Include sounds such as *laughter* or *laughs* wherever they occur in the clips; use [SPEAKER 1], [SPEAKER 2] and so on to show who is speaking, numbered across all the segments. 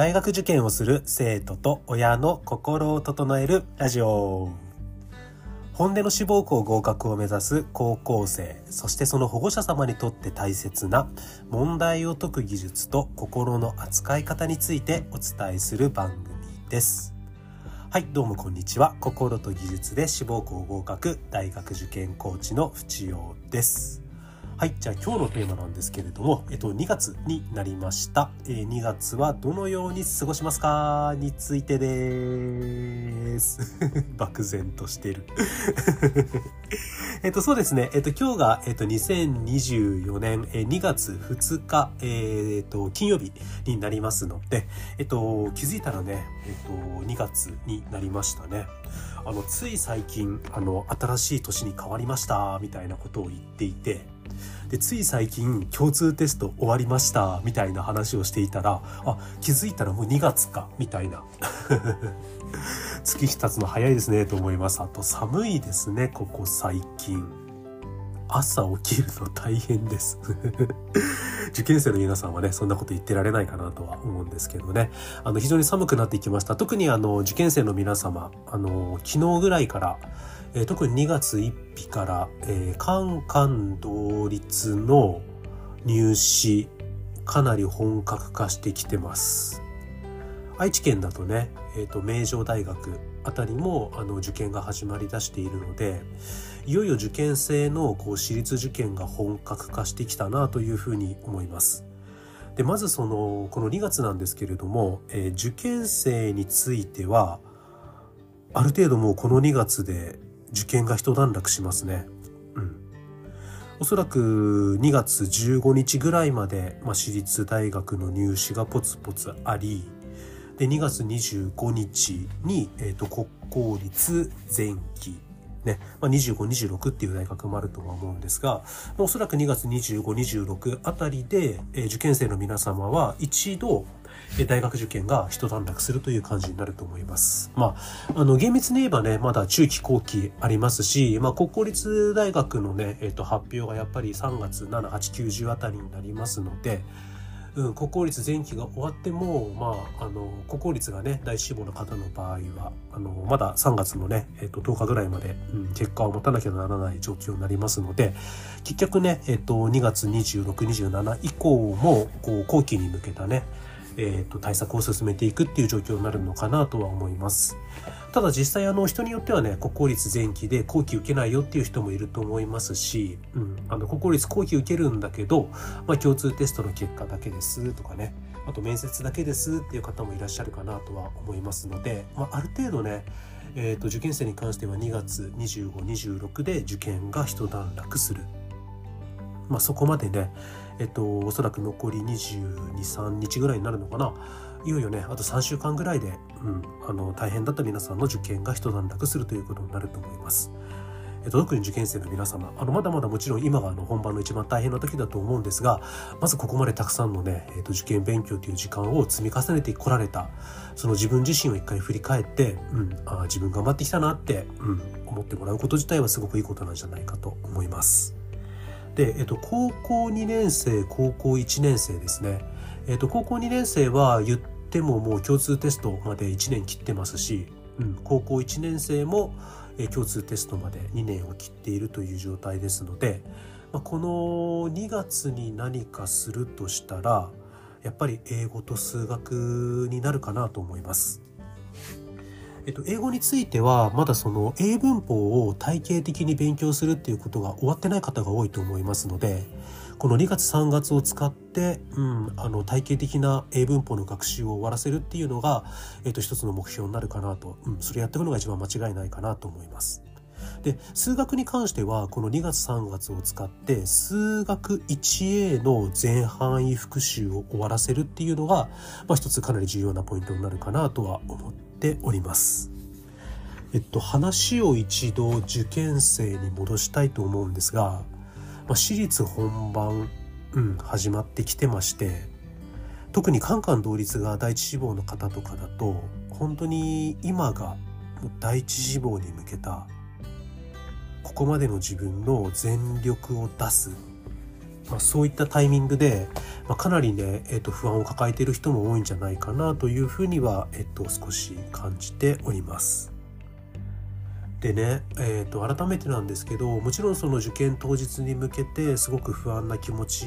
[SPEAKER 1] 大学受験をする生徒と親の心を整えるラジオ。本音の志望校合格を目指す高校生そしてその保護者様にとって大切な問題を解く技術と心の扱い方についてお伝えする番組です。はいどうもこんにちは。心と技術で志望校合格大学受験コーチの淵陽です。はい。じゃあ今日のテーマなんですけれども、えっと、2月になりました。えー、2月はどのように過ごしますか？についてです。*laughs* 漠然としてる。*laughs* えっと、そうですね。えっと、今日が、えっと、2024年、えー、2月2日、えー、っと、金曜日になりますので、えっと、気づいたらね、えっと、2月になりましたね。あの、つい最近、あの、新しい年に変わりました、みたいなことを言っていて、でつい最近共通テスト終わりましたみたいな話をしていたらあ気づいたらもう2月かみたいな。*laughs* 月日経つの早いですねと思います。あと寒いですねここ最近。朝起きるの大変です。*laughs* 受験生の皆さんはねそんなこと言ってられないかなとは思うんですけどね。あの非常に寒くなってきました。特にあの受験生の皆様あの昨日ぐらいからえー、特に2月1日から、えー、カンカン同率の入試かなり本格化してきてます。愛知県だとね、えーと、名城大学あたりもあの受験が始まりだしているのでいよいよ受験生のこう私立受験が本格化してきたなというふうに思いますでまずそのこの2月なんですけれども、えー、受験生についてはある程度もうこの2月で受験が一段落しますね。うん。おそらく2月15日ぐらいまで、まあ、私立大学の入試がポツポツあり、で、2月25日に、え、ー、と、国公立前期、ね、まあ、25、26っていう大学もあるとは思うんですが、おそらく2月25、26あたりで、えー、受験生の皆様は一度、大学受験が一段落するという感じになると思います。まあ、あの、厳密に言えばね、まだ中期後期ありますし、まあ、国公立大学のね、えっ、と、発表がやっぱり3月7、8、90あたりになりますので、うん、国公立前期が終わっても、まあ、あの、国公立がね、大志望の方の場合は、あの、まだ3月のね、えっ、と、10日ぐらいまで、うん、結果を持たなきゃならない状況になりますので、結局ね、えっ、と、2月26、27以降も、こう、後期に向けたね、えーと、対策を進めていくっていう状況になるのかなとは思います。ただ実際あの人によってはね国公立前期で後期受けないよっていう人もいると思いますし、うん、あの国公立後期受けるんだけど、まあ、共通テストの結果だけですとかねあと面接だけですっていう方もいらっしゃるかなとは思いますので、まあ、ある程度ねえーと受験生に関しては2月2526で受験が一段落するまあ、そこまでね、えっと、おそらく残り22、3日ぐらいになるのかな。いよいよね、あと3週間ぐらいで、うん、あの、大変だった皆さんの受験が一段落するということになると思います。えっと、特に受験生の皆様、あの、まだまだもちろん今があの本番の一番大変な時だと思うんですが、まずここまでたくさんのね、えっと、受験勉強という時間を積み重ねてこられた、その自分自身を一回振り返って、うん、あ自分頑張ってきたなって、うん、思ってもらうこと自体はすごくいいことなんじゃないかと思います。で、えっと、高校2年生、高校1年生ですね。えっと、高校2年生は言ってももう共通テストまで1年切ってますし、うん、高校1年生も共通テストまで2年を切っているという状態ですので、まあ、この2月に何かするとしたら、やっぱり英語と数学になるかなと思います。えっと、英語についてはまだその英文法を体系的に勉強するっていうことが終わってない方が多いと思いますのでこの2月3月を使って、うん、あの体系的な英文法の学習を終わらせるっていうのが、えっと、一つの目標になるかなと、うん、それやっていくのが一番間違いないかなと思います。で数学に関してはこの2月3月を使って数学 1A の全範囲復習を終わらせるっていうのが、まあ、一つかなり重要なポイントになるかなとは思っております。えっと話を一度受験生に戻したいと思うんですが、まあ、私立本番、うん、始まってきてまして特にカンカン同率が第一志望の方とかだと本当に今が第一志望に向けたここまでの自分の全力を出すまあ、そういったタイミングで、まあ、かなりね、えー、と不安を抱えている人も多いんじゃないかなというふうには、えー、と少し感じております。でね、えー、と改めてなんですけどもちろんその受験当日に向けてすごく不安な気持ち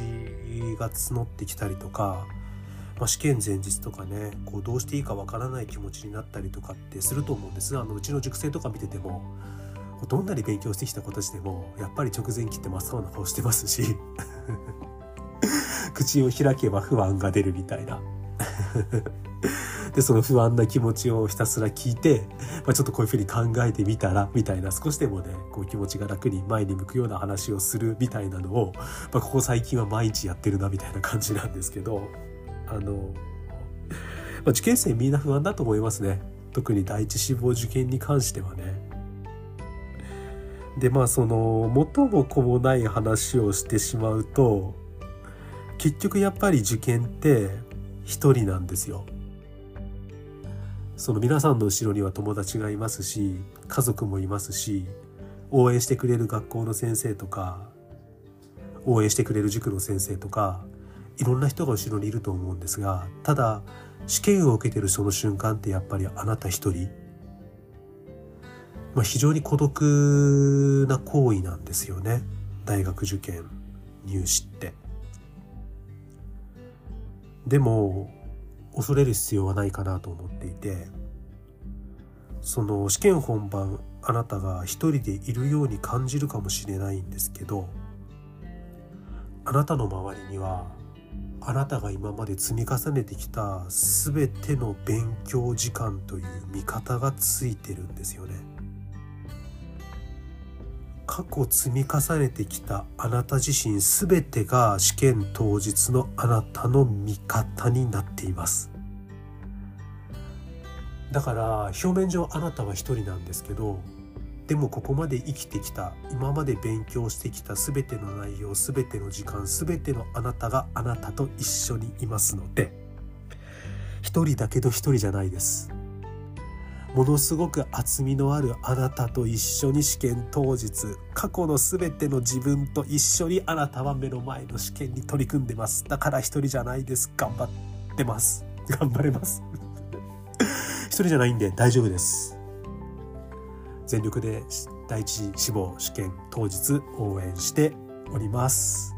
[SPEAKER 1] が募ってきたりとか、まあ、試験前日とかねこうどうしていいかわからない気持ちになったりとかってすると思うんですがあのうちの塾生とか見ててもどんなに勉強してきた子たちでもやっぱり直前切って真っ青な顔してますし *laughs* 口を開けば不安が出るみたいな。でその不安な気持ちをひたすら聞いて、まあ、ちょっとこういうふうに考えてみたらみたいな少しでもねこう気持ちが楽に前に向くような話をするみたいなのを、まあ、ここ最近は毎日やってるなみたいな感じなんですけどあの、まあ、受験生みんな不安だと思いますね特に第一志望受験に関してはね。でまあその元も子もない話をしてしまうと結局やっぱり受験って一人なんですよ。その皆さんの後ろには友達がいますし家族もいますし応援してくれる学校の先生とか応援してくれる塾の先生とかいろんな人が後ろにいると思うんですがただ試験を受けてるその瞬間ってやっぱりあなた一人、まあ、非常に孤独な行為なんですよね大学受験入試って。でも恐れる必要はないかなと思っていてその試験本番あなたが一人でいるように感じるかもしれないんですけどあなたの周りにはあなたが今まで積み重ねてきた全ての勉強時間という見方がついてるんですよね。過去積み重ねてきたあなた自身全てが試験当日のあなたの味方になっています。だから表面上あなたは一人なんですけどでもここまで生きてきた今まで勉強してきた全ての内容全ての時間全てのあなたがあなたと一緒にいますので一人だけど一人じゃないです。ものすごく厚みのあるあなたと一緒に試験当日過去の全ての自分と一緒にあなたは目の前の試験に取り組んでます。だから一人じゃないです。頑張ってます。*laughs* 頑張れます。*laughs* 一人じゃないんで大丈夫です。全力で第一次志望試験当日応援しております。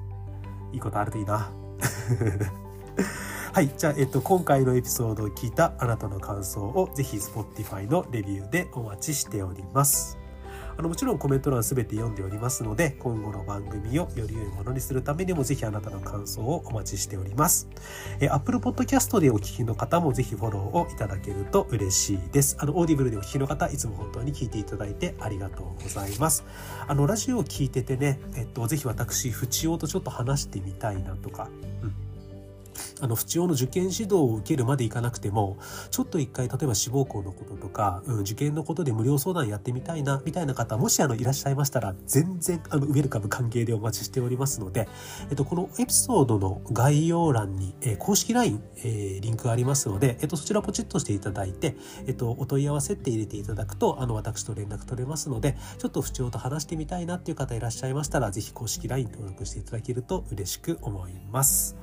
[SPEAKER 1] いいことあるといいな。*laughs* はい。じゃあ、えっと、今回のエピソードを聞いたあなたの感想をぜひ Spotify のレビューでお待ちしております。あのもちろんコメント欄すべて読んでおりますので、今後の番組をより良いものにするためにもぜひあなたの感想をお待ちしております。え Apple Podcast でお聞きの方もぜひフォローをいただけると嬉しいです。あの、オーディブルでお聞きの方、いつも本当に聞いていただいてありがとうございます。あの、ラジオを聞いててね、えっと、ぜひ私、フチオとちょっと話してみたいなとか、うんあの、フチオの受験指導を受けるまでいかなくても、ちょっと一回、例えば志望校のこととか、うん、受験のことで無料相談やってみたいな、みたいな方、もしあの、いらっしゃいましたら、全然、あの、ウェルカム歓迎でお待ちしておりますので、えっと、このエピソードの概要欄に、えー、公式 LINE、えー、リンクがありますので、えっと、そちらポチッとしていただいて、えっと、お問い合わせって入れていただくと、あの、私と連絡取れますので、ちょっと不調と話してみたいなっていう方いらっしゃいましたら、ぜひ公式 LINE 登録していただけると嬉しく思います。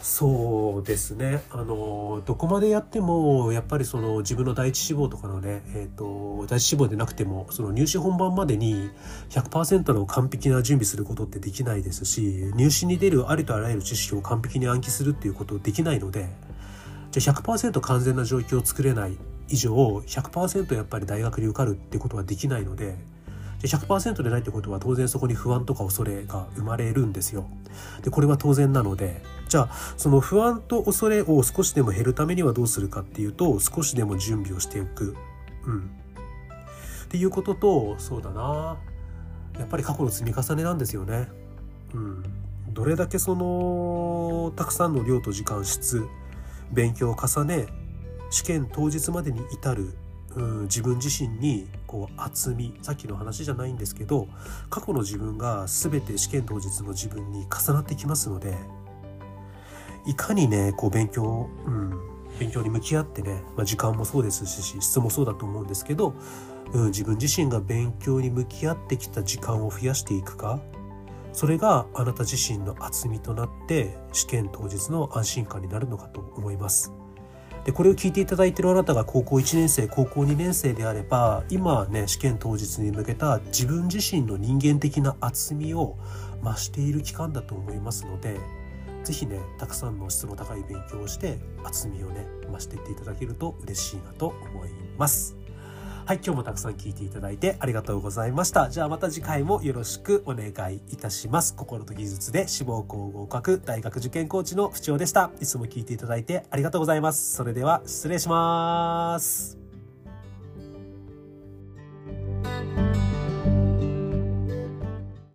[SPEAKER 1] そうですねあのどこまでやってもやっぱりその自分の第一志望とかのね、えーと、第一志望でなくてもその入試本番までに100%の完璧な準備することってできないですし入試に出るありとあらゆる知識を完璧に暗記するっていうことできないのでじゃあ100%完全な状況を作れない以上100%やっぱり大学に受かるってことはできないので。100%でないってことは当然そこに不安とか恐れが生まれるんですよ。でこれは当然なのでじゃあその不安と恐れを少しでも減るためにはどうするかっていうと少しでも準備をしていく。うん。っていうこととそうだなやっぱり過去の積み重ねなんですよね。うん。どれだけそのたくさんの量と時間質勉強を重ね試験当日までに至るうん自分自身にこう厚みさっきの話じゃないんですけど過去の自分が全て試験当日の自分に重なってきますのでいかにねこう勉強、うん、勉強に向き合ってね、まあ、時間もそうですし質もそうだと思うんですけど、うん、自分自身が勉強に向き合ってきた時間を増やしていくかそれがあなた自身の厚みとなって試験当日の安心感になるのかと思います。でこれを聞いていただいているあなたが高校1年生高校2年生であれば今ね試験当日に向けた自分自身の人間的な厚みを増している期間だと思いますので是非ねたくさんの質の高い勉強をして厚みをね増していっていただけると嬉しいなと思います。はい、今日もたくさん聞いていただいてありがとうございました。じゃあまた次回もよろしくお願いいたします。心と技術で志望校合格大学受験コーチの不調でした。いつも聞いていただいてありがとうございます。それでは失礼します。